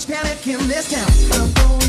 much panic in this town.